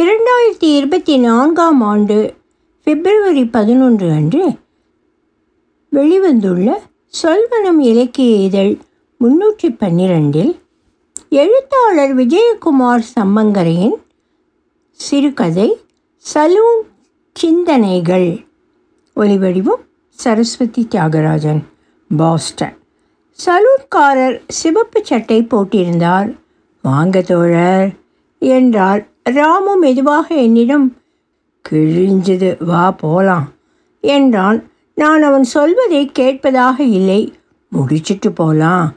இரண்டாயிரத்தி இருபத்தி நான்காம் ஆண்டு பிப்ரவரி பதினொன்று அன்று வெளிவந்துள்ள சொல்வனம் இலக்கிய இதழ் முன்னூற்றி பன்னிரெண்டில் எழுத்தாளர் விஜயகுமார் சம்மங்கரையின் சிறுகதை சலூன் சிந்தனைகள். ஒலிவடிவும் சரஸ்வதி தியாகராஜன் பாஸ்டன். சலூன்காரர் சிவப்பு சட்டை போட்டிருந்தார். வாங்க தோழர் என்றார் ராமு மெதுவாக என்னிடம் கிழிஞ்சது வா போலாம் என்றான். நான் அவன் சொல்வதை கேட்பதாக இல்லை முடிச்சிட்டு போலாம்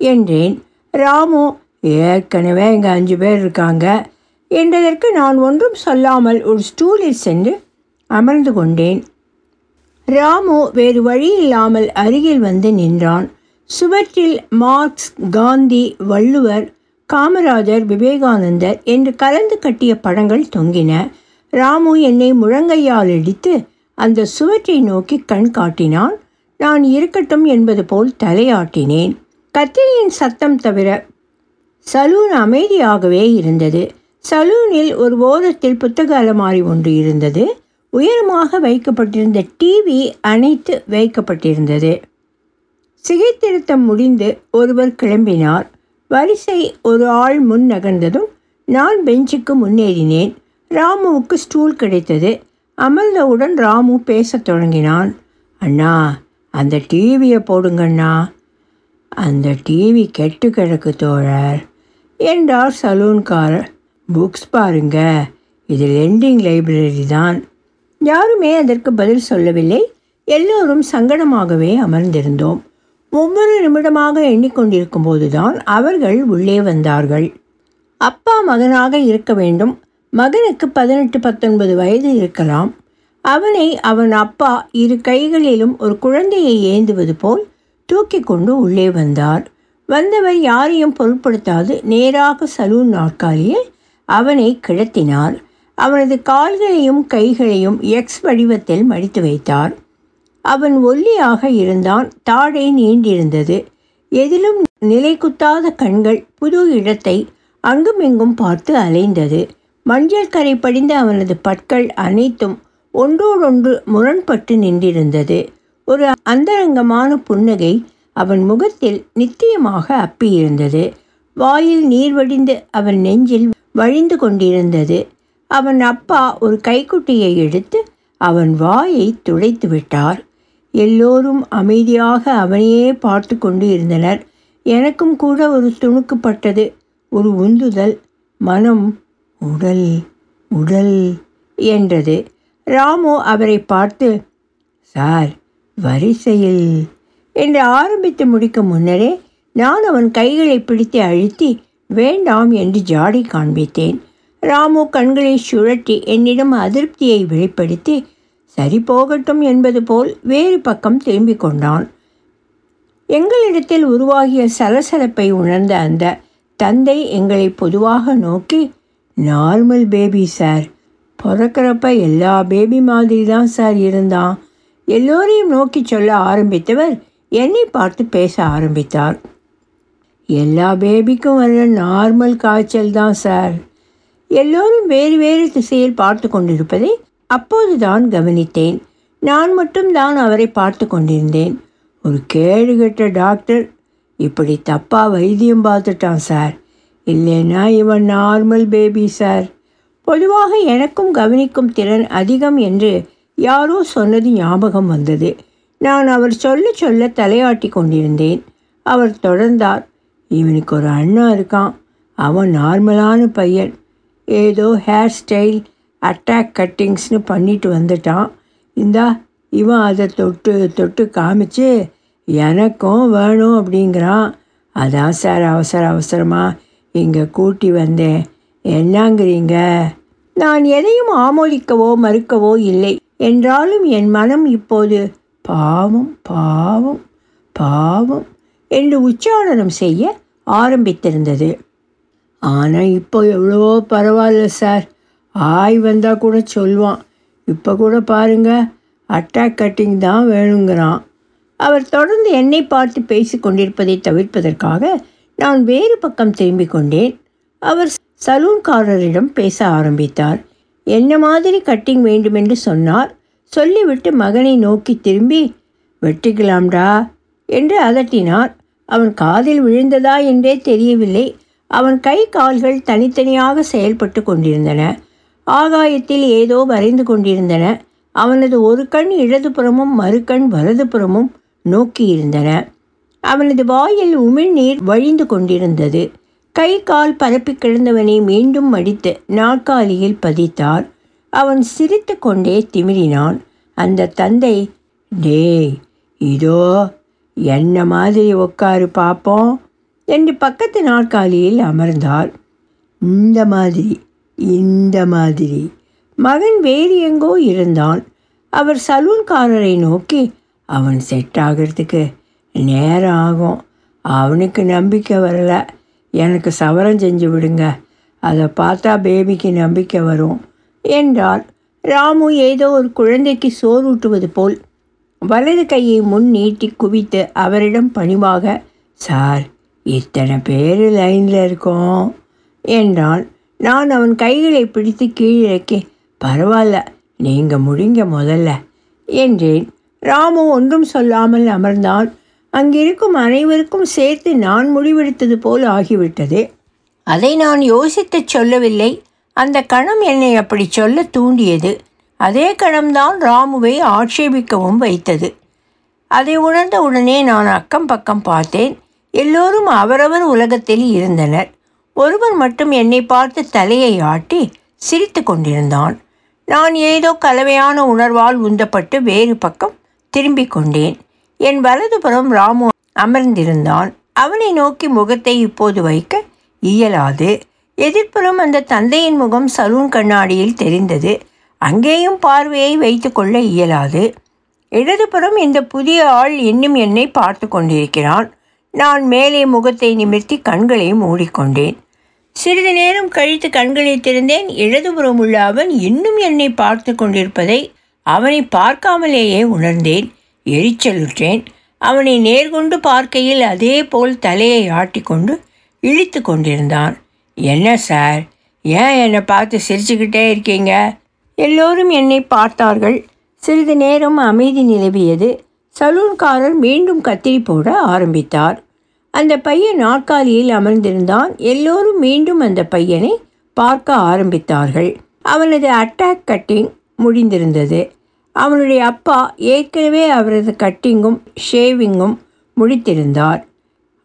என்றேன். ராமு ஏற்கனவே இங்கே அஞ்சு பேர் இருக்காங்க என்றதற்கு நான் ஒன்றும் சொல்லாமல் ஒரு ஸ்டூலில் சென்று அமர்ந்து கொண்டேன். ராமு வேறு வழி இல்லாமல் அருகில் வந்து நின்றான். சுவற்றில் மார்க்ஸ் காந்தி வள்ளுவர் காமராஜர் விவேகானந்தர் என்று கலந்து கட்டிய படங்கள் தொங்கின. ராமு என்னை முழங்கையால் இடித்து அந்த சுவற்றை நோக்கி கண் காட்டினான் நான் இருக்கட்டும் என்பது போல் தலையாட்டினேன். கத்திரியின் சத்தம் தவிர சலூன் அமைதியாகவே இருந்தது. சலூனில் ஒரு ஓரத்தில் புத்தக அலமாரி ஒன்று இருந்தது. உயரமாக வைக்கப்பட்டிருந்த டிவி அணைத்து வைக்கப்பட்டிருந்தது. சிகைத்திருத்தம் முடிந்து ஒருவர் கிளம்பினார். வரிசை ஒரு ஆள் முன் நகர்ந்ததும் நான் பெஞ்சுக்கு முன்னேறினேன். ராமுவுக்கு ஸ்டூல் கிடைத்தது. அமர்ந்தவுடன் ராமு பேசத் தொடங்கினான். அண்ணா அந்த டிவியை போடுங்கண்ணா. அந்த டிவி கெட்டு கிடக்கு தோழர் என்றார் சலூன்காரர். புக்ஸ் பாருங்க. இது லெண்டிங் லைப்ரரி தான். யாருமே அதற்கு பதில் சொல்லவில்லை. எல்லோரும் சங்கடமாகவே அமர்ந்திருந்தோம். ஒவ்வொரு நிமிடமாக எண்ணிக்கொண்டிருக்கும் போதுதான் அவர்கள் உள்ளே வந்தார்கள். அப்பா மகனாக இருக்க வேண்டும். மகனுக்கு பதினெட்டு பத்தொன்பது வயது இருக்கலாம். அவனை அவன் அப்பா இரு கைகளிலும் ஒரு குழந்தையை ஏந்துவது போல் தூக்கி கொண்டு உள்ளே வந்தார். வந்தவர் யாரையும் பொருட்படுத்தாது. நேராக சலூன் நாற்காலியில் அவனை கிடத்தினார். அவனது கால்களையும் கைகளையும் எக்ஸ் வடிவத்தில் மடித்து வைத்தார். அவன் ஒல்லியாக இருந்தான் தாடை நீண்டிருந்தது. எதிலும் நிலைக்குத்தாத கண்கள் புது இடத்தை அங்குமிங்கும் பார்த்து அலைந்தது. மஞ்சள் கரை படிந்த அவனது பற்கள் அனைத்தும் ஒன்றோடொன்று முரண்பட்டு நின்றிருந்தது. ஒரு அந்தரங்கமான புன்னகை அவன் முகத்தில் நித்தியமாக அப்பியிருந்தது. வாயில் நீர் வடிந்து அவன் நெஞ்சில் வழிந்து கொண்டிருந்தது. அவன் அப்பா ஒரு கைக்குட்டியை எடுத்து அவன் வாயை துடைத்து விட்டார் எல்லோரும் அமைதியாக அவனையே பார்த்து கொண்டு இருந்தனர் எனக்கும் கூட ஒரு துணுக்குப்பட்டது ஒரு உந்துதல். மனம் உடல் உடல் என்றது. ராமு அவரை பார்த்து சார் வரிசையில் என்று ஆரம்பித்து முடிக்க முன்னரே நான் அவன் கைகளை பிடித்து அழுத்தி வேண்டாம் என்று ஜாடி காண்பித்தேன். ராமு கண்களை சுழட்டி என்னிடம் அதிருப்தியை வெளிப்படுத்தி சரி போகட்டும் என்பது போல் வேறு பக்கம் திரும்பிக் கொண்டான். எங்களிடத்தில் உருவாகிய சலசலப்பை உணர்ந்த அந்த தந்தை எங்களை பொதுவாக நோக்கி நார்மல் பேபி சார். பிறக்கிறப்ப எல்லா பேபி மாதிரி தான் சார் இருந்தான். எல்லோரையும் நோக்கி சொல்ல ஆரம்பித்தவர் என்னை பார்த்து பேச ஆரம்பித்தார். எல்லா பேபிக்கும் வர்ற நார்மல் காய்ச்சல் தான் சார். எல்லோரும் வேறு வேறு திசையில் பார்த்து கொண்டிருப்பதை அப்போதுதான் கவனித்தேன். நான் மட்டும்தான் அவரை பார்த்து கொண்டிருந்தேன். ஒரு கேடுகட்ட டாக்டர். இப்படி தப்பாக வைத்தியம் பார்த்துட்டான் சார். இல்லைன்னா இவன் நார்மல் பேபி சார். பொதுவாக எனக்கும் கவனிக்கும் திறன் அதிகம் என்று யாரோ சொன்னது ஞாபகம் வந்தது. நான் அவர் சொல்ல சொல்ல தலையாட்டி கொண்டிருந்தேன். அவர் தொடர்ந்தார். இவனுக்கு ஒரு அண்ணா இருக்கான். அவன் நார்மலான பையன். ஏதோ ஹேர் ஸ்டைல் அட்டாக் கட்டிங்ஸ்னு பண்ணிட்டு வந்துட்டான். இந்தா இவன் அதை தொட்டு தொட்டு காமிச்சு எனக்கும் வேணும் அப்படிங்கிறான். அதான் சார் அவசர அவசரமாக இங்கே கூட்டி வந்தேன். என்னங்கிறீங்க? நான் எதையும் ஆமோதிக்கவோ மறுக்கவோ இல்லை. என்றாலும் என் மனம் இப்போது பாவம் பாவம் பாவம் என்று உச்சாரணம் செய்ய ஆரம்பித்திருந்தது. ஆனால் இப்போ எவ்வளவோ பரவாயில்ல சார். ஆய் வந்தால் கூட சொல்லுவான் இப்போ கூட பாருங்க அட்டாக் கட்டிங் தான் வேணுங்கிறான். அவர் தொடர்ந்து என்னை பார்த்து பேசி கொண்டிருப்பதை தவிர்ப்பதற்காக நான் வேறு பக்கம் திரும்பிக் கொண்டேன். அவர் சலூன்காரரிடம் பேச ஆரம்பித்தார். என்ன மாதிரி கட்டிங் வேண்டுமென்று சொன்னார். சொல்லிவிட்டு மகனை நோக்கி திரும்பி வெட்டிக்கலாம்டா என்று அதட்டினார். அவன் காதில் விழுந்ததா என்றே தெரியவில்லை. அவன் கை கால்கள் தனித்தனியாக செயல்பட்டு கொண்டிருந்தன. ஆகாயத்தில் ஏதோ வரைந்து கொண்டிருந்தன. அவனது ஒரு கண் இடதுபுறமும் மறுகண் வலதுபுறமும் நோக்கியிருந்தன அவனது வாயில் உமிழ்நீர் வழிந்து கொண்டிருந்தது. கை கால் பரப்பி கிடந்தவனை மீண்டும் மடித்து நாற்காலியில் பதித்தார். அவன் சிரித்து கொண்டே திமிரினான். அந்த தந்தை டேய் இதோ என்ன மாதிரி உட்காரு பார்ப்போம் என்று பக்கத்து நாற்காலியில் அமர்ந்தார். இந்த மாதிரி இந்த மாதிரி. மகன் வேறு எங்கோ இருந்தான். அவர் சலூன்காரரை நோக்கி அவன் செட் ஆகிறதுக்கு நேரம் ஆகும். அவனுக்கு நம்பிக்கை வரலை. எனக்கு சவரம் செஞ்சு விடுங்க. அதை பார்த்தா பேபிக்கு நம்பிக்கை வரும் என்றார் ராமு ஏதோ ஒரு குழந்தைக்கு சோறூட்டுவது போல் வலது கையை முன் நீட்டி குவித்து அவரிடம் பணிவாக சார் இத்தனை பேர் லைனில் இருக்கோம் என்றான் நான் அவன் கைகளை பிடித்து கீழிறக்கி பரவாயில்ல நீங்கள் முடிங்க முதல்ல என்றேன். ராமு ஒன்றும் சொல்லாமல் அமர்ந்தான். அங்கிருக்கும் அனைவருக்கும் சேர்த்து நான் முடிவெடுத்தது போல் ஆகிவிட்டது. அதை நான் யோசித்துச் சொல்லவில்லை. அந்த கணம் என்னை அப்படி சொல்ல தூண்டியது. அதே கணம்தான் ராமுவை ஆட்சேபிக்கவும் வைத்தது. அதை உணர்ந்த உடனே நான் அக்கம் பக்கம் பார்த்தேன். எல்லோரும் அவரவர் உலகத்தில் இருந்தனர். ஒருவர் மட்டும் என்னை பார்த்து தலையை ஆட்டி சிரித்து கொண்டிருந்தான். நான் ஏதோ கலவையான உணர்வால் உந்தப்பட்டு வேறு பக்கம் திரும்பிக் கொண்டேன். என் வலதுபுறம் ராமு அமர்ந்திருந்தான். அவனை நோக்கி முகத்தை இப்போது வைக்க இயலாது. எதிர்ப்புறம் அந்த தந்தையின் முகம் சலூன் கண்ணாடியில் தெரிந்தது. அங்கேயும் பார்வையை வைத்துக்கொள்ள இயலாது. இடதுபுறம் இந்த புதிய ஆள் இன்னும் என்னை பார்த்து கொண்டிருக்கிறான். நான் மேலே முகத்தை நிமிர்த்தி கண்களை மூடிக்கொண்டேன். சிறிது நேரம் கழித்து கண்களை திறந்தேன். இடதுபுறம் உள்ள அவன் இன்னும் என்னை பார்த்து கொண்டிருப்பதை அவனை பார்க்காமலேயே உணர்ந்தேன். எரிச்சலுற்றேன் அவனை நேர்கொண்டு பார்க்கையில் அதே போல் தலையை ஆட்டிக்கொண்டு இழித்து கொண்டிருந்தான். என்ன சார்? ஏன் என்னை பார்த்து சிரிச்சுக்கிட்டே இருக்கீங்க? எல்லோரும் என்னை பார்த்தார்கள். சிறிது நேரம் அமைதி நிலவியது. சலூன்காரர் மீண்டும் கத்திரி போட ஆரம்பித்தார். அந்த பையன் நாற்காலியில் அமர்ந்திருந்தான். எல்லோரும் மீண்டும் அந்த பையனை பார்க்க ஆரம்பித்தார்கள். அவனது அட்டாக் கட்டிங் முடிந்திருந்தது. அவனுடைய அப்பா ஏற்கனவே அவரது கட்டிங்கும் ஷேவிங்கும் முடித்திருந்தார்.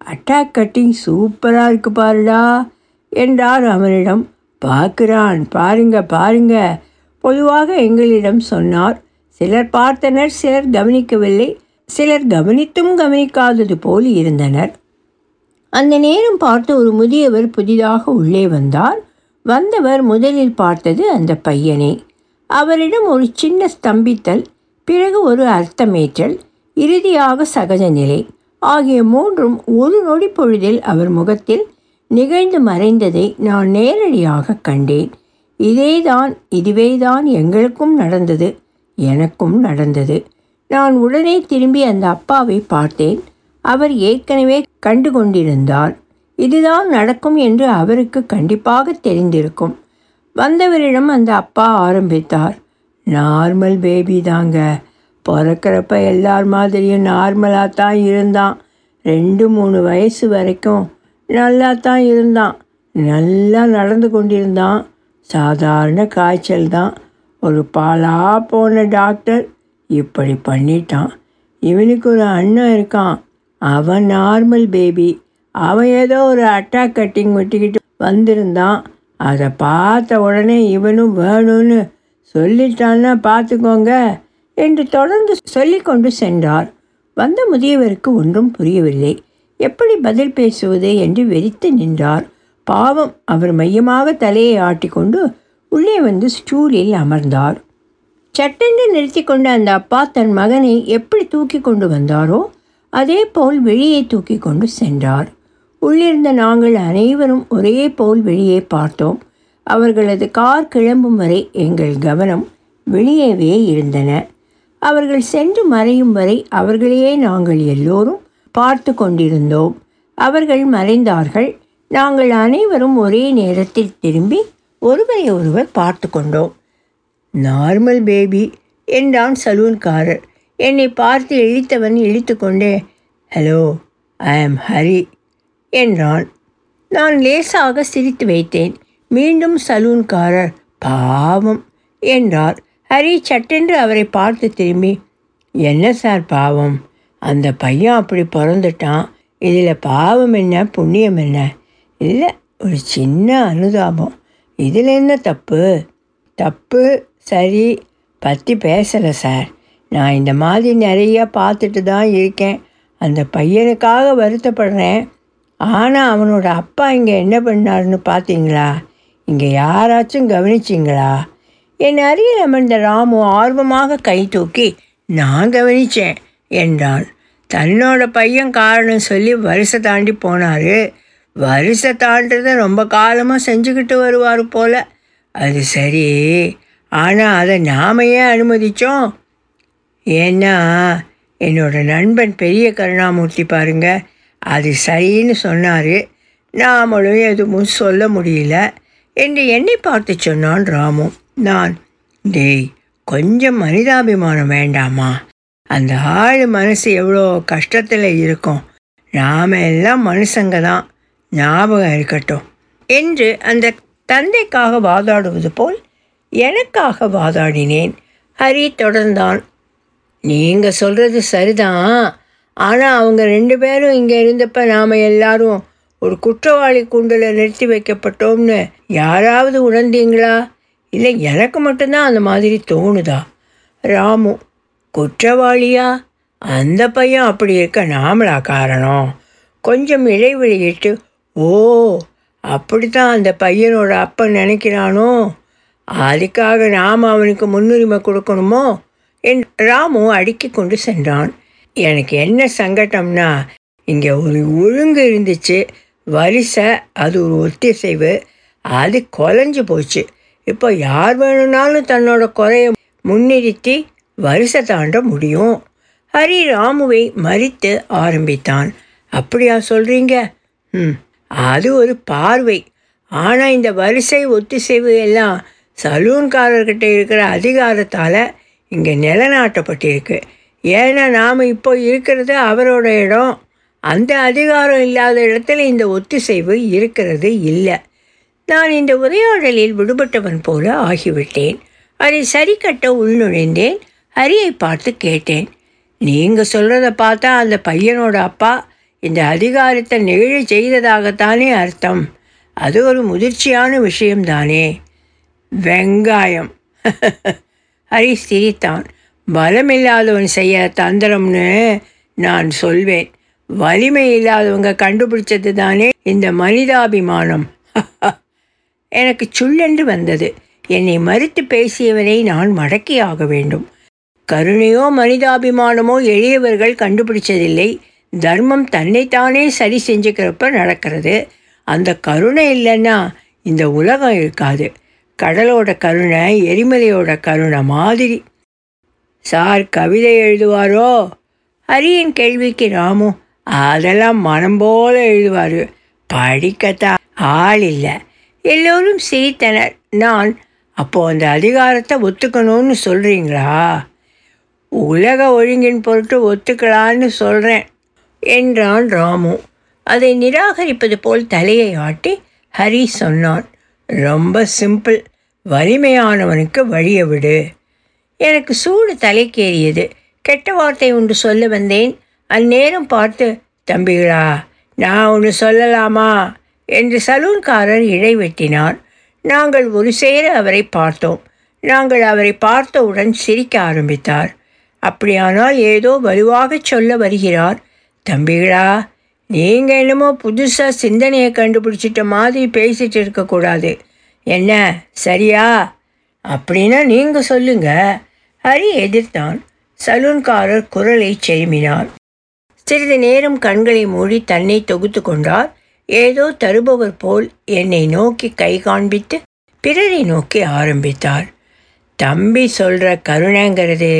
அட்டாக் கட்டிங் சூப்பராக இருக்கு பாருடா என்றார் அவனிடம். பார்க்குறான் பாருங்க பாருங்க பொதுவாக எங்களிடம் சொன்னார். சிலர் பார்த்தனர் சிலர் கவனிக்கவில்லை. சிலர் கவனித்தும் கவனிக்காதது போல் இருந்தனர். அந்த நேரம் பார்த்து ஒரு முதியவர் புதிதாக உள்ளே வந்தார். வந்தவர் முதலில் பார்த்தது அந்த பையனை. அவரிடம் ஒரு சின்ன ஸ்தம்பித்தல் பிறகு ஒரு அர்த்தமேற்றல் இறுதியாக சகஜ நிலை. ஆகிய மூன்றும் ஒரு நொடி பொழுதில் அவர் முகத்தில் நிகழ்ந்து மறைந்ததை நான் நேரடியாக கண்டேன். இதேதான் இதுவேதான் எங்களுக்கும் நடந்தது. எனக்கும் நடந்தது. நான் உடனே திரும்பி அந்த அப்பாவை பார்த்தேன். அவர் ஏற்கனவே கண்டு கொண்டிருந்தார் இதுதான் நடக்கும் என்று அவருக்கு கண்டிப்பாக தெரிந்திருக்கும். வந்தவரிடம் அந்த அப்பா ஆரம்பித்தார். நார்மல் பேபி தாங்க. பிறக்கிறப்ப எல்லார் மாதிரியும் நார்மலாக தான் இருந்தான். ரெண்டு மூணு வயசு வரைக்கும் நல்லா தான் இருந்தான். நல்லா நடந்து கொண்டிருந்தான். சாதாரண காய்ச்சல் தான். ஒரு பாலா போன டாக்டர். இப்படி பண்ணிட்டான். இவனுக்கு ஒரு அண்ணன் இருக்கான். அவன் நார்மல் பேபி. அவன் ஏதோ ஒரு அட்டாக் கட்டிங் வெட்டிக்கிட்டு வந்திருந்தான். அதை பார்த்த உடனே இவனும் வேணும்னு சொல்லிட்டான்னா பார்த்துக்கோங்க என்று தொடர்ந்து சொல்லிக்கொண்டு சென்றார். வந்த முதியவருக்கு ஒன்றும் புரியவில்லை. எப்படி பதில் பேசுவது என்று வெறித்து நின்றார். பாவம் அவர் மையமாக தலையை ஆட்டிக்கொண்டு உள்ளே வந்து ஸ்டூலில் அமர்ந்தார். சட்டென்று நிறுத்தி கொண்ட அந்த அப்பா தன் மகனை எப்படி தூக்கி கொண்டு வந்தாரோ அதே போல் வெளியே தூக்கி கொண்டு சென்றார். உள்ளிருந்த நாங்கள் அனைவரும் ஒரே போல் வெளியே பார்த்தோம். அவர்களது கார் கிளம்பும் வரை எங்கள் கவனம் வெளியேவே இருந்தன. அவர்கள் சென்று மறையும் வரை அவர்களையே நாங்கள் எல்லோரும் பார்த்து கொண்டிருந்தோம். அவர்கள் மறைந்தார்கள். நாங்கள் அனைவரும் ஒரே நேரத்தில் திரும்பி ஒருவரை ஒருவர் பார்த்து கொண்டோம். நார்மல் பேபி என்றான் சலூன்காரர். என்னை பார்த்து இழித்தவன் இழித்து கொண்டே ஹலோ ஐ ஆம் ஹரி என்றான். நான் லேசாக சிரித்து வைத்தேன். மீண்டும் சலூன்காரர் பாவம் என்றார். ஹரி சட்டென்று அவரை பார்த்து திரும்பி என்ன சார் பாவம்? அந்த பையன் அப்படி பிறந்துட்டான். இதில் பாவம் என்ன? புண்ணியம் என்ன? இல்லை ஒரு சின்ன அனுதாபம். இதில் என்ன தப்பு? தப்பு சரி பற்றி பேசலை சார். நான் இந்த மாதிரி நிறையா பார்த்துட்டு தான் இருக்கேன். அந்த பையனுக்காக வருத்தப்படுறேன். ஆனால் அவனோட அப்பா இங்கே என்ன பண்ணாருன்னு பார்த்தீங்களா? இங்கே யாராச்சும் கவனிச்சிங்களா? என் அருகில் அமர்ந்த ராமு ஆர்வமாக கை தூக்கி நான் கவனித்தேன் என்றான். தன்னோட பையன் காரணம் சொல்லி வருஷ தாண்டி போனார். வருஷை தாண்டதை ரொம்ப காலமாக செஞ்சுக்கிட்டு வருவார் போல். அது சரி. ஆனால் அதை நாம ஏன் அனுமதித்தோம் ஏன்னா என்னோட நண்பன் பெரிய கருணாமூர்த்தி பாருங்க. அது சரின்னு சொன்னார். நாமளும் எதுவும் சொல்ல முடியல. என்று என்னை பார்த்து சொன்னான் ராமு. நான் டேய் கொஞ்சம் மனிதாபிமானம் வேண்டாமா? அந்த ஆள் மனசு எவ்வளோ கஷ்டத்தில் இருக்கும். நாம் எல்லாம் மனுஷங்க தான். ஞாபகம் இருக்கட்டும் என்று அந்த தந்தைக்காக வாதாடுவது போல் எனக்காக வாதாடினேன். ஹரி தொடர்ந்தான். நீங்கள் சொல்கிறது சரிதான். ஆனால் அவங்க ரெண்டு பேரும் இங்கே இருந்தப்ப நாம் எல்லாரும் ஒரு குற்றவாளி கூண்டில் நிறுத்தி வைக்கப்பட்டோம்னு யாராவது உணர்ந்தீங்களா? இல்லை எனக்கு மட்டும்தான் அந்த மாதிரி தோணுதா? ராமு குற்றவாளியா? அந்த பையன் அப்படி இருக்க நாமளா காரணம்? கொஞ்சம் இடைவெளியிட்டு ஓ அப்படித்தான் அந்த பையனோட அப்பன் நினைக்கிறானோ? அதுக்காக நாம் அவனுக்கு முன்னுரிமை கொடுக்கணுமோ? என் ராமு அடுக்கி கொண்டு சென்றான். எனக்கு என்ன சங்கட்டம்னா இங்கே ஒரு ஒழுங்கு இருந்துச்சு. வரிசை அது ஒரு ஒத்திசைவு. அது கொலைஞ்சு போச்சு. இப்போ யார் வேணும்னாலும் தன்னோட குறைய முன்னிறுத்தி வரிசை தாண்ட முடியும். ஹரி ராமுவை மறித்து ஆரம்பித்தான். அப்படியா சொல்கிறீங்க ம். அது ஒரு பார்வை. ஆனால் இந்த வரிசை ஒத்திசைவு எல்லாம் சலூன்காரர்கிட்ட இருக்கிற அதிகாரத்தால் இங்கே நிலநாட்டப்பட்டிருக்கு. ஏன்னா நாம் இப்போ இருக்கிறது அவரோட இடம். அந்த அதிகாரம் இல்லாத இடத்துல இந்த ஒத்திசைவு இருக்கிறது இல்லை. நான் இந்த உரையாடலில் விடுபட்டவன் போல ஆகிவிட்டேன். அதை சரி கட்ட உள்நுழைந்தேன் ஹரியை பார்த்து கேட்டேன். நீங்கள் சொல்கிறத பார்த்தா அந்த பையனோட அப்பா இந்த அதிகாரத்தை நெகிழ செய்ததாகத்தானே அர்த்தம். அது ஒரு முதிர்ச்சியான விஷயம்தானே. வெங்காயம். ஹரி சிரித்தான். பலமில்லாதவன் செய்ய தந்திரம்னு நான் சொல்வேன். வலிமை இல்லாதவங்க கண்டுபிடிச்சது தானே இந்த மனிதாபிமானம். எனக்கு சுள்ளென்று வந்தது. என்னை மறுத்து பேசியவனை நான் மடக்கியாக வேண்டும். கருணையோ மனிதாபிமானமோ எளியவர்கள் கண்டுபிடிச்சதில்லை. தர்மம் தன்னைத்தானே சரி செஞ்சுக்கிறப்ப நடக்கிறது. அந்த கருணை இல்லைன்னா இந்த உலகம் இருக்காது. கடலோட கருணை எரிமலையோட கருணை மாதிரி. சார் கவிதை எழுதுவாரோ? ஹரியின் கேள்விக்கு ராமு அதெல்லாம் மனம் போல எழுதுவார். படிக்கத்தான் ஆள் இல்லை. எல்லோரும் சிரித்தனர். நான் அப்போது அந்த அதிகாரத்தை ஒத்துக்கணும்னு சொல்கிறீங்களா உலக ஒழுங்கின் பொருட்டு ஒத்துக்கலான்னு சொல்கிறேன் என்றான் ராமு. அதை நிராகரிப்பது போல் தலையை ஆட்டி ஹரி சொன்னான் ரொம்ப சிம்பிள். வலிமையானவனுக்கு வழியை விடு. எனக்கு சூடு தலைக்கேறியது. கெட்ட வார்த்தை ஒன்று சொல்ல வந்தேன். அந்நேரம் பார்த்து தம்பிகளா நான் ஒன்று சொல்லலாமா? என்று சலூன்காரர் இடைவெட்டினார். நாங்கள் ஒரு சேர அவரை பார்த்தோம். நாங்கள் அவரை பார்த்தவுடன் சிரிக்க ஆரம்பித்தார். அப்படியானால் ஏதோ வலுவாகச் சொல்ல வருகிறார். தம்பிகளா நீங்கள் என்னமோ புதுசாக சிந்தனையை கண்டுபிடிச்சிட்ட மாதிரி பேசிட்டு இருக்கக்கூடாது என்ன சரியா? அப்படின்னா நீங்கள் சொல்லுங்க. ஹரி எதிர்த்தான். சலூன்காரர் குரலை செருமினார். சிறிது நேரம் கண்களை மூடி தன்னை தொகுத்து கொண்டார். ஏதோ தருபவர் போல் என்னை நோக்கி கை காண்பித்து பிறரை நோக்கி ஆரம்பித்தார். தம்பி சொல்கிற கருணைங்கிறது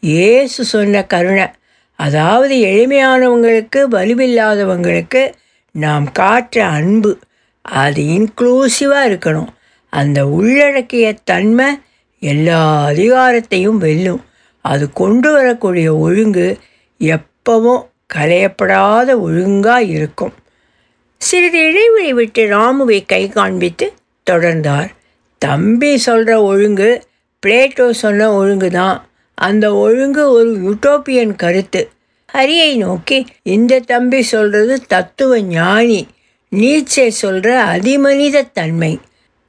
ஏசு சொன்ன கருணை. அதாவது எளிமையானவங்களுக்கு வலுவில்லாதவங்களுக்கு நாம் காற்ற அன்பு. அது இன்க்ளூசிவாக இருக்கணும். அந்த உள்ளடக்கிய தன்மை எல்லா அதிகாரத்தையும் வெல்லும். அது கொண்டு வரக்கூடிய ஒழுங்கு எப்பவும் கலையப்படாத ஒழுங்காக இருக்கும். சிறிது இடைவெளி விட்டு ராமுவை கை காண்பித்து தொடர்ந்தார். தம்பி சொல்கிற ஒழுங்கு பிளேட்டோ சொன்ன ஒழுங்கு தான் அந்த ஒழுங்கு ஒரு யூட்டோப்பியன் கருத்து. ஹரியை நோக்கி இந்த தம்பி சொல்கிறது தத்துவ ஞானி. நீச்சே சொல்கிற அதிமனித தன்மை.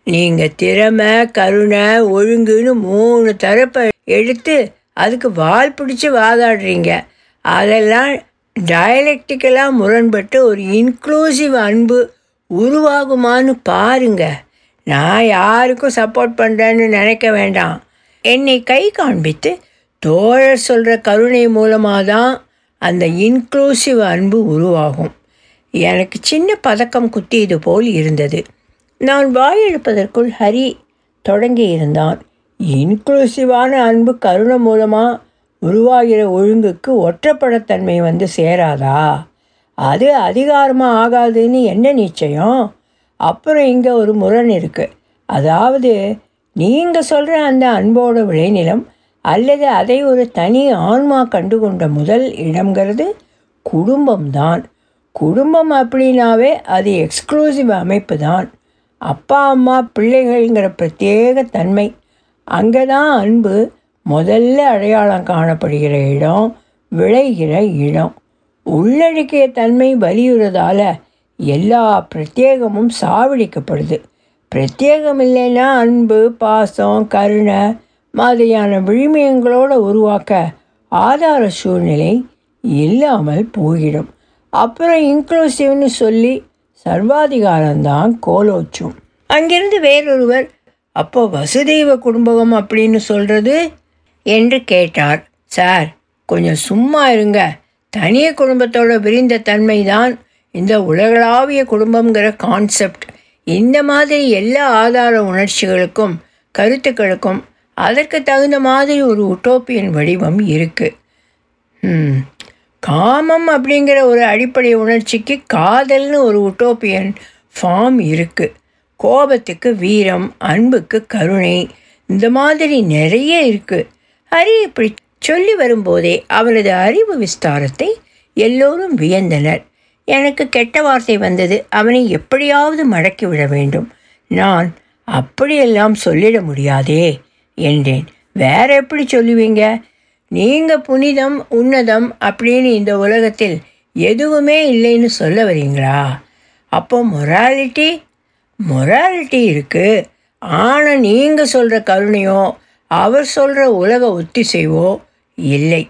நீங்கள் திறமை கருணை ஒழுங்குன்னு மூணு தரப்பை எடுத்து அதுக்கு வால் பிடிச்சி வாதாடுறீங்க. அதெல்லாம் டயலெக்டிக்கலாக முரண்பட்டு ஒரு இன்க்ளூசிவ் அன்பு உருவாகுமான்னு பாருங்க. நான் யாருக்கும் சப்போர்ட் பண்ணுறேன்னு நினைக்க வேண்டாம். என்னை கை காண்பித்து தோழர் சொல்கிற கருணை மூலமாக தான் அந்த இன்க்ளூசிவ் அன்பு உருவாகும். எனக்கு சின்ன பதக்கம் குத்தியது போல் இருந்தது. நான் வாயெழுப்பதற்குள் ஹரி தொடங்கி இருந்தான். இன்க்ளூசிவான அன்பு கருணை மூலமாக உருவாகிற ஒழுங்குக்கு ஒற்றப்படத்தன்மை வந்து சேராதா? அது அதிகாரமாக ஆகாதுன்னு என்ன நிச்சயம்? அப்புறம் இங்கே ஒரு முரண் இருக்குது அதாவது நீங்கள் சொல்கிற அந்த அன்போட விளைநிலம் அல்லது அதை ஒரு தனி ஆன்மா கண்டுகொண்ட முதல் இடம்ங்கிறது குடும்பம்தான். குடும்பம் அப்படின்னாவே அது எக்ஸ்க்ளூசிவ் அமைப்பு தான். அப்பா அம்மா பிள்ளைகள்ங்கிற பிரத்யேக தன்மை. அங்கே தான் அன்பு முதல்ல அடையாளம் காணப்படுகிற இடம் விளைகிற இடம். உள்ளடக்கிய தன்மை வலியுறதால எல்லா பிரத்யேகமும் சாவடிக்கப்படுது. பிரத்யேகம் இல்லைன்னா அன்பு பாசம் கருணை மாதிரியான விழுமியங்களோடு உருவாக்க ஆதார சூழ்நிலை இல்லாமல் போயிடும் அப்புறம் இன்க்ளூசிவ்னு சொல்லி சர்வாதிகாரம்தான் கோலோச்சும். அங்கிருந்து வேறொருவர் அப்போ வசுதெய்வ குடும்பம் அப்படின்னு சொல்கிறது என்று கேட்டார். சார் கொஞ்சம் சும்மா இருங்க. தனிய குடும்பத்தோட விரிந்த தன்மை தான் இந்த உலகளாவிய குடும்பங்கிற கான்செப்ட் இந்த மாதிரி எல்லா ஆதார உணர்ச்சிகளுக்கும் கருத்துக்களுக்கும் அதற்கு தகுந்த மாதிரி ஒரு உட்டோப்பியன் வடிவம் இருக்குது காமம் அப்படிங்கிற ஒரு அடிப்படை உணர்ச்சிக்கு காதல்னு ஒரு உட்டோப்பியன் ஃபார்ம் இருக்குது கோபத்துக்கு வீரம் அன்புக்கு கருணை இந்த மாதிரி நிறைய இருக்குது ஹரி இப்படி சொல்லி வரும்போதே அவரது அறிவு விஸ்தாரத்தை எல்லோரும் வியந்தனர். எனக்கு கெட்ட வார்த்தை வந்தது அவனை எப்படியாவது மடக்கி விட வேண்டும். நான் அப்படியெல்லாம் சொல்லிட முடியாதே. என்றேன். வேற எப்படி சொல்லுவீங்க? நீங்கள் புனிதம் உன்னதம் அப்படின்னு இந்த உலகத்தில் எதுவுமே இல்லைன்னு சொல்ல வரீங்களா? அப்போ மொராலிட்டி மொராலிட்டி இருக்குது ஆனால் நீங்கள் சொல்கிற கருணையோ அவர் சொல்கிற உலக ஒத்திசைவோ இல்லை.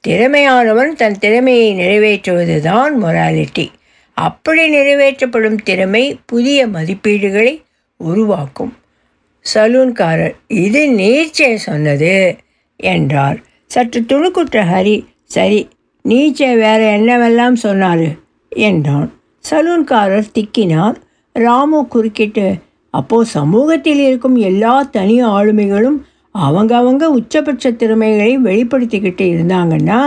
திறமையானவன் தன் திறமையை நிறைவேற்றுவது தான் மொராலிட்டி அப்படி நிறைவேற்றப்படும் திறமை புதிய மதிப்பீடுகளை உருவாக்கும். சலூன்காரர் இது நீச்சே சொன்னது என்றார். சற்று துணுக்குற்ற ஹரி சரி நீச்சே வேற என்னவெல்லாம் சொன்னார்? என்றான். சலூன்காரர் திக்கினார். ராமு குறுக்கிட்டு அப்போது சமூகத்தில் இருக்கும் எல்லா தனி ஆளுமைகளும் அவங்க அவங்க உச்சபட்ச திறமைகளை வெளிப்படுத்திக்கிட்டு இருந்தாங்கன்னா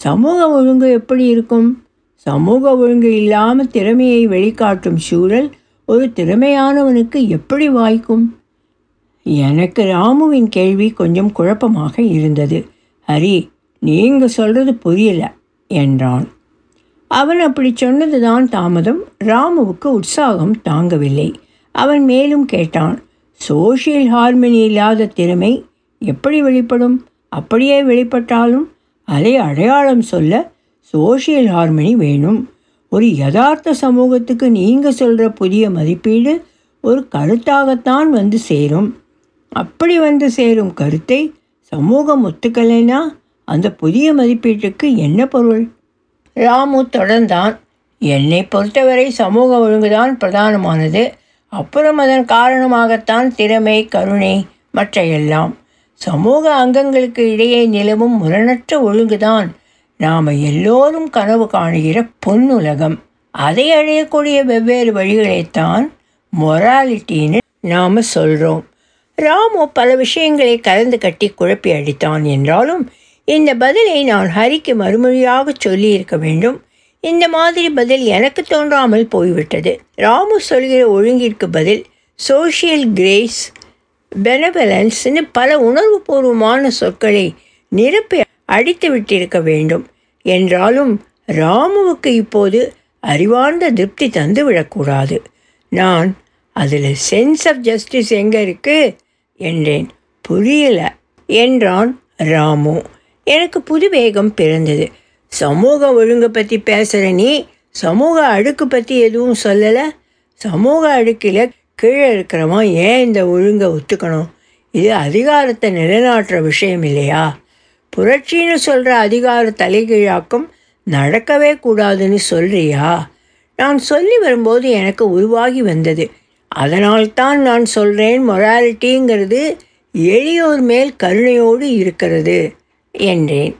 சமூக ஒழுங்கு எப்படி இருக்கும்? சமூக ஒழுங்கு இல்லாமல் திறமையை வெளிக்காட்டும் சூழல் ஒரு திறமையானவனுக்கு எப்படி வாய்க்கும்? எனக்கு ராமுவின் கேள்வி கொஞ்சம் குழப்பமாக இருந்தது. ஹரி நீங்கள் சொல்கிறது புரியல என்றான். அவன் அப்படி சொன்னதுதான் தாமதம். ராமுவுக்கு உற்சாகம் தாங்கவில்லை. அவன் மேலும் கேட்டான். சோஷியல் ஹார்மனி இல்லாத திறமை எப்படி வெளிப்படும்? அப்படியே வெளிப்பட்டாலும் அதை அடையாளம் சொல்ல சோஷியல் ஹார்மனி வேணும். ஒரு யதார்த்த சமூகத்துக்கு நீங்கள் சொல்கிற புதிய மதிப்பீடு ஒரு கருத்தாகத்தான் வந்து சேரும். அப்படி வந்து சேரும் கருத்தை சமூகம் ஒத்துக்கலைன்னா அந்த புதிய மதிப்பீட்டுக்கு என்ன பொருள்? ராமு தொடர்ந்தான். என்னை பொறுத்தவரை சமூக ஒழுங்குதான் பிரதானமானது. அப்புறம் அதன் காரணமாகத்தான் திறமை கருணை மற்ற எல்லாம் சமூக அங்கங்களுக்கு இடையே நிலவும் முரணற்ற ஒழுங்குதான். நாம் எல்லோரும் கனவு காணுகிற பொன்னுலகம். அதை அடையக்கூடிய வெவ்வேறு வழிகளைத்தான் மொராலிட்டின்னு நாம் சொல்கிறோம் ராமு பல விஷயங்களை கலந்து கட்டி குழப்பி அடித்தான் என்றாலும் இந்த பதிலை நான் ஹரிக்கு மறுமொழியாக சொல்லியிருக்க வேண்டும். இந்த மாதிரி பதில் எனக்கு தோன்றாமல் போய்விட்டது. ராமு சொல்கிற ஒழுங்கிற்கு பதில் சோஷியல் கிரேஸ் பெனவலன்ஸ்னு பல உணர்வுபூர்வமான சொற்களை நிரப்பி அடித்து விட்டிருக்க வேண்டும். என்றாலும் ராமுவுக்கு இப்போது அறிவார்ந்த திருப்தி தந்து விடக்கூடாது நான் அதில் சென்ஸ் ஆஃப் ஜஸ்டிஸ் எங்கே இருக்குது என்றேன். புரியல என்றான் ராமு. எனக்கு புது வேகம் பிறந்தது. சமூக ஒழுங்கை பற்றி பேசுகிற நீ சமூக அடுக்கு பற்றி எதுவும் சொல்லலை? சமூக அடுக்கில் கீழே இருக்கிறவன் ஏன் இந்த ஒழுங்கை ஒத்துக்கணும்? இது அதிகாரத்தை நிலைநாட்டுற விஷயம் இல்லையா? புரட்சின்னு சொல்கிற அதிகார தலைகீழாக்கம் நடக்கவே கூடாதுன்னு சொல்கிறியா நான் சொல்லி வரும்போது எனக்கு உருவாகி வந்தது. அதனால்தான் நான் சொல்கிறேன் மொராலிட்டிங்கிறது எளியோர் மேல் கருணையோடு இருக்கிறது என்றேன்.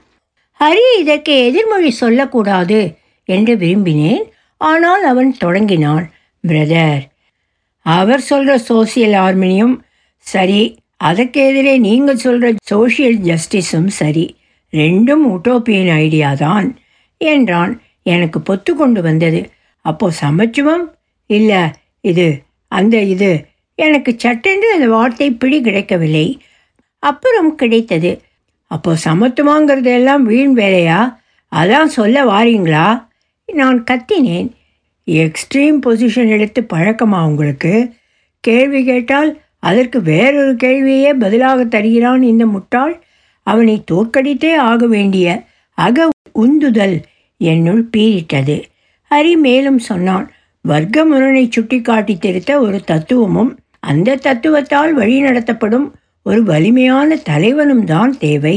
ஹரி இதற்கு எதிர்மொழி சொல்லக்கூடாது என்று விரும்பினேன். ஆனால் அவன் தொடங்கினான் பிரதர் அவர் சொல்கிற சோசியல் ஹார்மோனியம் சரி அதற்கு எதிரே நீங்கள் சொல்கிற சோஷியல் ஜஸ்டிஸும் சரி ரெண்டும் உட்டோப்பியன் ஐடியா தான் என்றான். எனக்கு பொத்து கொண்டு வந்தது. அப்போது சமச்சுவம்? இல்லை இது அந்த இது எனக்கு சட்டென்று அந்த வார்த்தை பிடி கிடைக்கவில்லை. அப்புறம் கிடைத்தது. அப்போ சமத்துவங்கிறது எல்லாம் வீண் வேலையா? அதான் சொல்ல வாரீங்களா? நான் கத்தினேன். எக்ஸ்ட்ரீம் பொசிஷன் எடுத்து பழக்கமா உங்களுக்கு? கேள்வி கேட்டால் அதற்கு வேறொரு கேள்வியே பதிலாக தருகிறான் இந்த முட்டாள். அவனை தோற்கடித்தே ஆக வேண்டிய அக உந்துதல் என்னுள் பீரிட்டது ஹரி மேலும் சொன்னான் வர்க்கமுருனை சுட்டிக்காட்டி திருத்த ஒரு தத்துவமும் அந்த தத்துவத்தால் வழிநடத்தப்படும் ஒரு வலிமையான தலைவனும் தான் தேவை.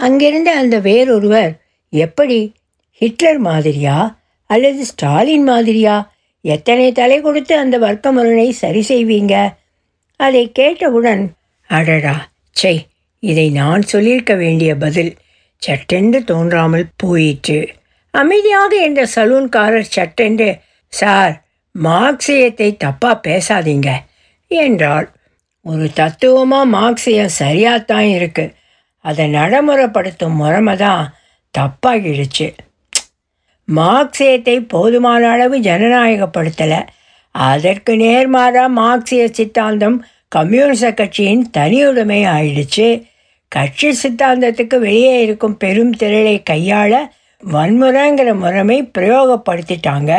அங்கிருந்த அந்த வேறொருவர் எப்படி? ஹிட்லர் மாதிரியா? அல்லது ஸ்டாலின் மாதிரியா? எத்தனை தலை கொடுத்து அந்த வர்க்கமுருனை சரி செய்வீங்க? அதை கேட்டவுடன் அடடா! செய் இதை நான் சொல்லியிருக்க வேண்டிய பதில் சட்டென்று தோன்றாமல் போயிற்று. அமைதியாக என்ற சலூன்காரர் சட்டென்று சார் மார்க்சியத்தை தப்பாக பேசாதீங்க என்றாள். ஒரு தத்துவமாக மார்க்சியம் சரியாகத்தான் இருக்குது அதை நடைமுறைப்படுத்தும் முறைமை தான் தப்பாகிடுச்சு. மார்க்சியத்தை போதுமான அளவு ஜனநாயகப்படுத்தலை. அதற்கு நேர்மாறாக மார்க்சிய சித்தாந்தம் கம்யூனிச கட்சியின் தனியுடைமை ஆயிடுச்சு. கட்சி சித்தாந்தத்துக்கு வெளியே இருக்கும் பெரும் திரளை கையாள வன்முறைங்கிற முறைமை பிரயோகப்படுத்திட்டாங்க.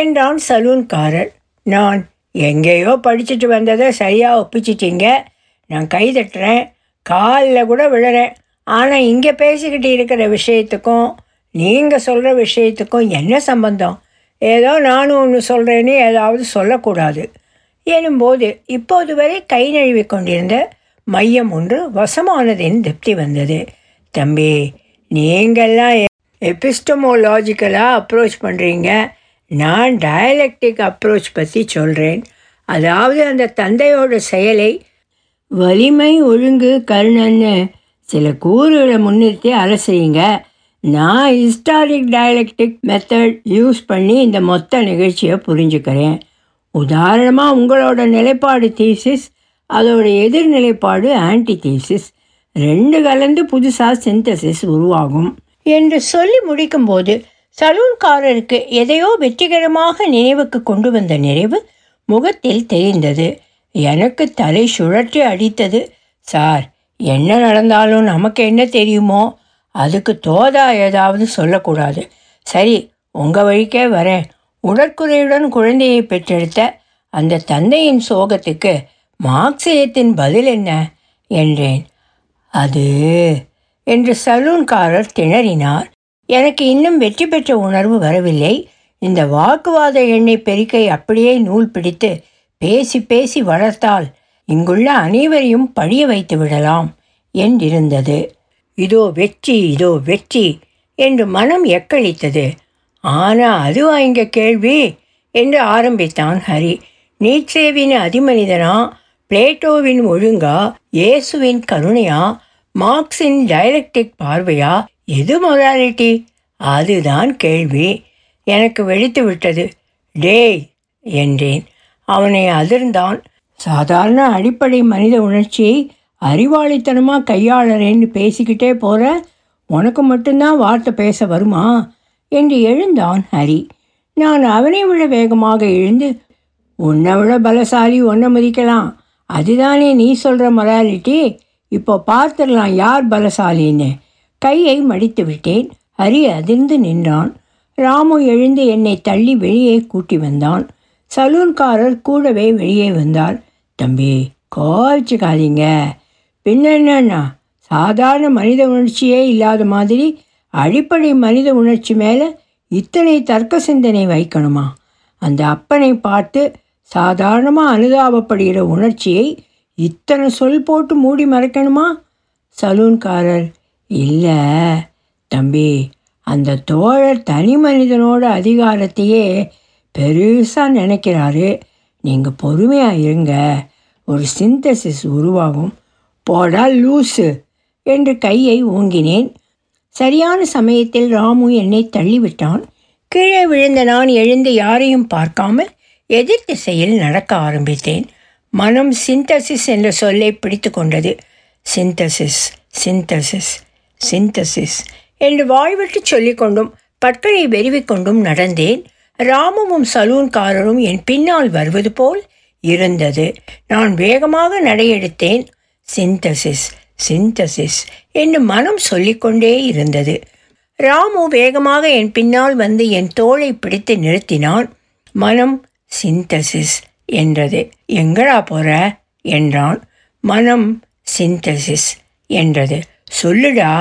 என்றான் சலூன்காரர். நான் எங்கேயோ படிச்சுட்டு வந்ததை சரியாக ஒப்பிச்சிட்டீங்க. நான் கை தட்டுறேன். காலில் கூட விழுறேன். ஆனால் இங்கே பேசிக்கிட்டு இருக்கிற விஷயத்துக்கும் நீங்கள் சொல்கிற விஷயத்துக்கும் என்ன சம்பந்தம்? ஏதோ நானும் ஒன்று சொல்கிறேன்னு ஏதாவது சொல்லக்கூடாது. எனும்போது இப்போது வரை கை நழுவி கொண்டிருந்த மையம் ஒன்று வசமானதின் திருப்தி வந்தது. தம்பி நீங்கள்லாம் எபிஸ்டமோலாஜிக்கலாக அப்ரோச் பண்ணுறீங்க நான் டயலெக்டிக் அப்ரோச் பற்றி சொல்கிறேன் அதாவது அந்த தந்தையோட செயலை வலிமை ஒழுங்கு கருணன்னு சில கூறுகளை முன்னிறுத்தி அரசுறீங்க நான் ஹிஸ்டாரிக் டயலெக்டிக் மெத்தட் யூஸ் பண்ணி இந்த மொத்த நிகழ்ச்சியை புரிஞ்சுக்கிறேன். உதாரணமாக உங்களோட நிலைப்பாடு தீசிஸ் அதோட எதிர்நிலைப்பாடு ஆன்டி தீசிஸ் ரெண்டு கலந்து புதுசாக சிந்தசிஸ் உருவாகும். என்று சொல்லி முடிக்கும்போது சலூன்காரருக்கு எதையோ வெற்றிகரமாக நினைவுக்கு கொண்டு வந்த நிறைவு முகத்தில் தெரிந்தது. எனக்கு தலை சுழற்றி அடித்தது. சார் என்ன நடந்தாலும் நமக்கு என்ன தெரியுமோ? அதுக்கு தோதா ஏதாவது சொல்லக்கூடாது. சரி உங்கள் வழிக்கே வரேன். உடற்குறையுடன் குழந்தையை பெற்றெடுத்த அந்த தந்தையின் சோகத்துக்கு மார்க்சியத்தின் பதில் என்ன? என்றேன். அது என்று சலூன்காரர் திணறினார். எனக்கு இன்னும் வெற்றி பெற்ற உணர்வு வரவில்லை. இந்த வாக்குவாத எண்ணெய் பெருக்கை அப்படியே நூல் பிடித்து பேசி பேசி வளர்த்தால் இங்குள்ள அனைவரையும் பழிய வைத்து விடலாம் என்றிருந்தது. இதோ வெற்றி இதோ வெற்றி என்று மனம் எக்களித்தது ஆனா அதுவா இங்க கேள்வி என்று ஆரம்பித்தான் ஹரி. நீட்சேவின் அதிமனிதனா பிளேட்டோவின் ஒழுங்கா இயேசுவின் கருணையா மார்க்ஸின் டயலெக்டிக் பார்வையா எது மொராலிட்டி அதுதான் கேள்வி. எனக்கு வெடித்து விட்டது. டேய் என்றேன். அவனை அதிர்ந்தான். சாதாரண அடிப்படை மனித உணர்ச்சியை அறிவாளித்தனமாக கையாளறேன்னு பேசிக்கிட்டே போகிற உனக்கு மட்டும்தான் வார்த்தை பேச வருமா? என்று எழுந்தான் ஹரி. நான் அவனை விட வேகமாக எழுந்து உன்னை விட பலசாலி ஒன்றை மதிக்கலாம். அதுதானே நீ சொல்கிற மொராலிட்டி இப்போ பார்த்துடலாம் யார் பலசாலின்னு. கையை மடித்து விட்டேன் ஹரி அதிர்ந்து நின்றான். ராமு எழுந்து என்னை தள்ளி வெளியே கூட்டி வந்தான். சலூன்காரர் கூடவே வெளியே வந்தார். தம்பி கோவிச்சுக்காதீங்க. பின்ன சாதாரண மனித உணர்ச்சியே இல்லாத மாதிரி அடிப்படை மனித உணர்ச்சி மேலே இத்தனை தர்க்க சிந்தனை வைக்கணுமா? அந்த அப்பனை பார்த்து சாதாரணமாக அனுதாபப்படுகிற உணர்ச்சியை இத்தனை சொல் போட்டு மூடி மறைக்கணுமா? சலூன்காரர் இல்லை தம்பி அந்த தோழர் தனி மனிதனோட அதிகாரத்தையே பெருசாக நினைக்கிறாரு. நீங்கள் பொறுமையாக இருங்க. ஒரு சிந்தசிஸ் உருவாகும். போடா லூசு என்று கையை ஓங்கினேன். சரியான சமயத்தில் ராமு என்னை தள்ளிவிட்டான். கீழே விழுந்த நான் எழுந்து யாரையும் பார்க்காமல் எதிர் திசையில் நடக்க ஆரம்பித்தேன். மனம் சிந்தசிஸ் என்ற சொல்லை பிடித்து கொண்டது. Synthesis synthesis. சிந்தசிஸ். என்று வாய்விட்டு சொல்லிக்கொண்டும் பற்களை வெறிவிக்கொண்டும் நடந்தேன். ராமுவும் சலூன்காரரும் என் பின்னால் வருவது போல் இருந்தது. நான் வேகமாக நடையெடுத்தேன். சிந்தசிஸ் சிந்தசிஸ் என்று மனம் சொல்லிக்கொண்டே இருந்தது. ராமு வேகமாக என் பின்னால் வந்து என் தோளை பிடித்து நிறுத்தினான். மனம் சிந்தசிஸ் என்றது. எங்கடா போற? என்றான். மனம் சிந்தசிஸ் என்றது. சொல்லுடா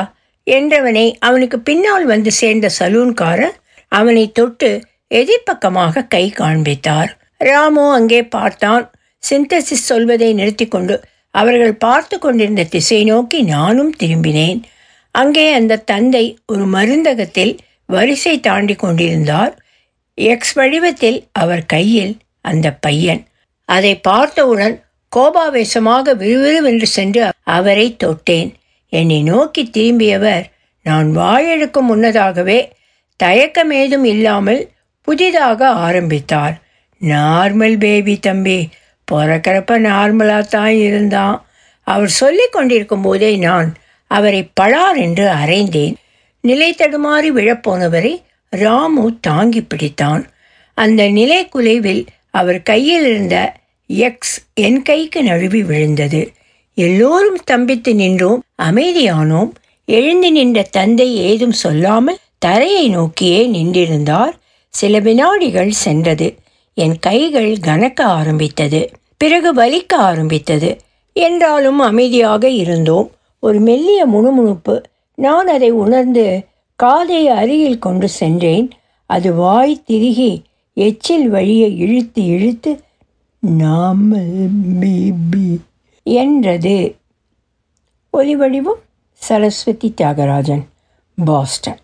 என்றவனை அவனுக்கு பின்னால் வந்து சேர்ந்த சலூன்காரர் அவனை தொட்டு எதிர்ப்பக்கமாக கை காண்பித்தார். ராமு அங்கே பார்த்தான். சிந்தசிஸ் சொல்வதை நிறுத்தி கொண்டு அவர்கள் பார்த்து கொண்டிருந்த திசை நோக்கி நானும் திரும்பினேன். அங்கே அந்த தந்தை ஒரு மருந்தகத்தில் வரிசை தாண்டி கொண்டிருந்தார். எக்ஸ் வடிவத்தில் அவர் கையில் அந்த பையன். அதை பார்த்தவுடன் கோபாவேசமாக விறுவிறுவென்று சென்று அவரை தொட்டேன். என்னை நோக்கி திரும்பியவர் நான் வாயெழுக்கும் முன்னதாகவே தயக்கமேதும் இல்லாமல் புதிதாக ஆரம்பித்தார். நார்மல் பேபி தம்பி பிறக்கிறப்ப நார்மலாக தான் இருந்தான். அவர் சொல்லி கொண்டிருக்கும் போதே நான் அவரை பழார் என்று அறைந்தேன். நிலை தடுமாறி விழப்போனவரை ராமு தாங்கி பிடித்தான். அந்த நிலை குலைவில் அவர் கையில் இருந்த எக்ஸ் என் கைக்கு நழுவி விழுந்தது. எல்லோரும் ஸ்தம்பித்து நின்றோம் அமைதியானோம். எழுந்து நின்ற தந்தை ஏதும் சொல்லாமல் தரையை நோக்கியே நின்றிருந்தார். சில வினாடிகள் சென்றது. என் கைகள் கனக்க ஆரம்பித்தது. பிறகு வலிக்க ஆரம்பித்தது. என்றாலும் அமைதியாக இருந்தோம். ஒரு மெல்லிய முணுமுணுப்பு. நான் அதை உணர்ந்து காதை அருகில் கொண்டு சென்றேன். அது வாய் திருகி எச்சில் வழியை இழுத்து இழுத்து நாமல் பேபி என்றது. ஒலிவடிவம் சரஸ்வதி தியாகராஜன் பாஸ்டன்.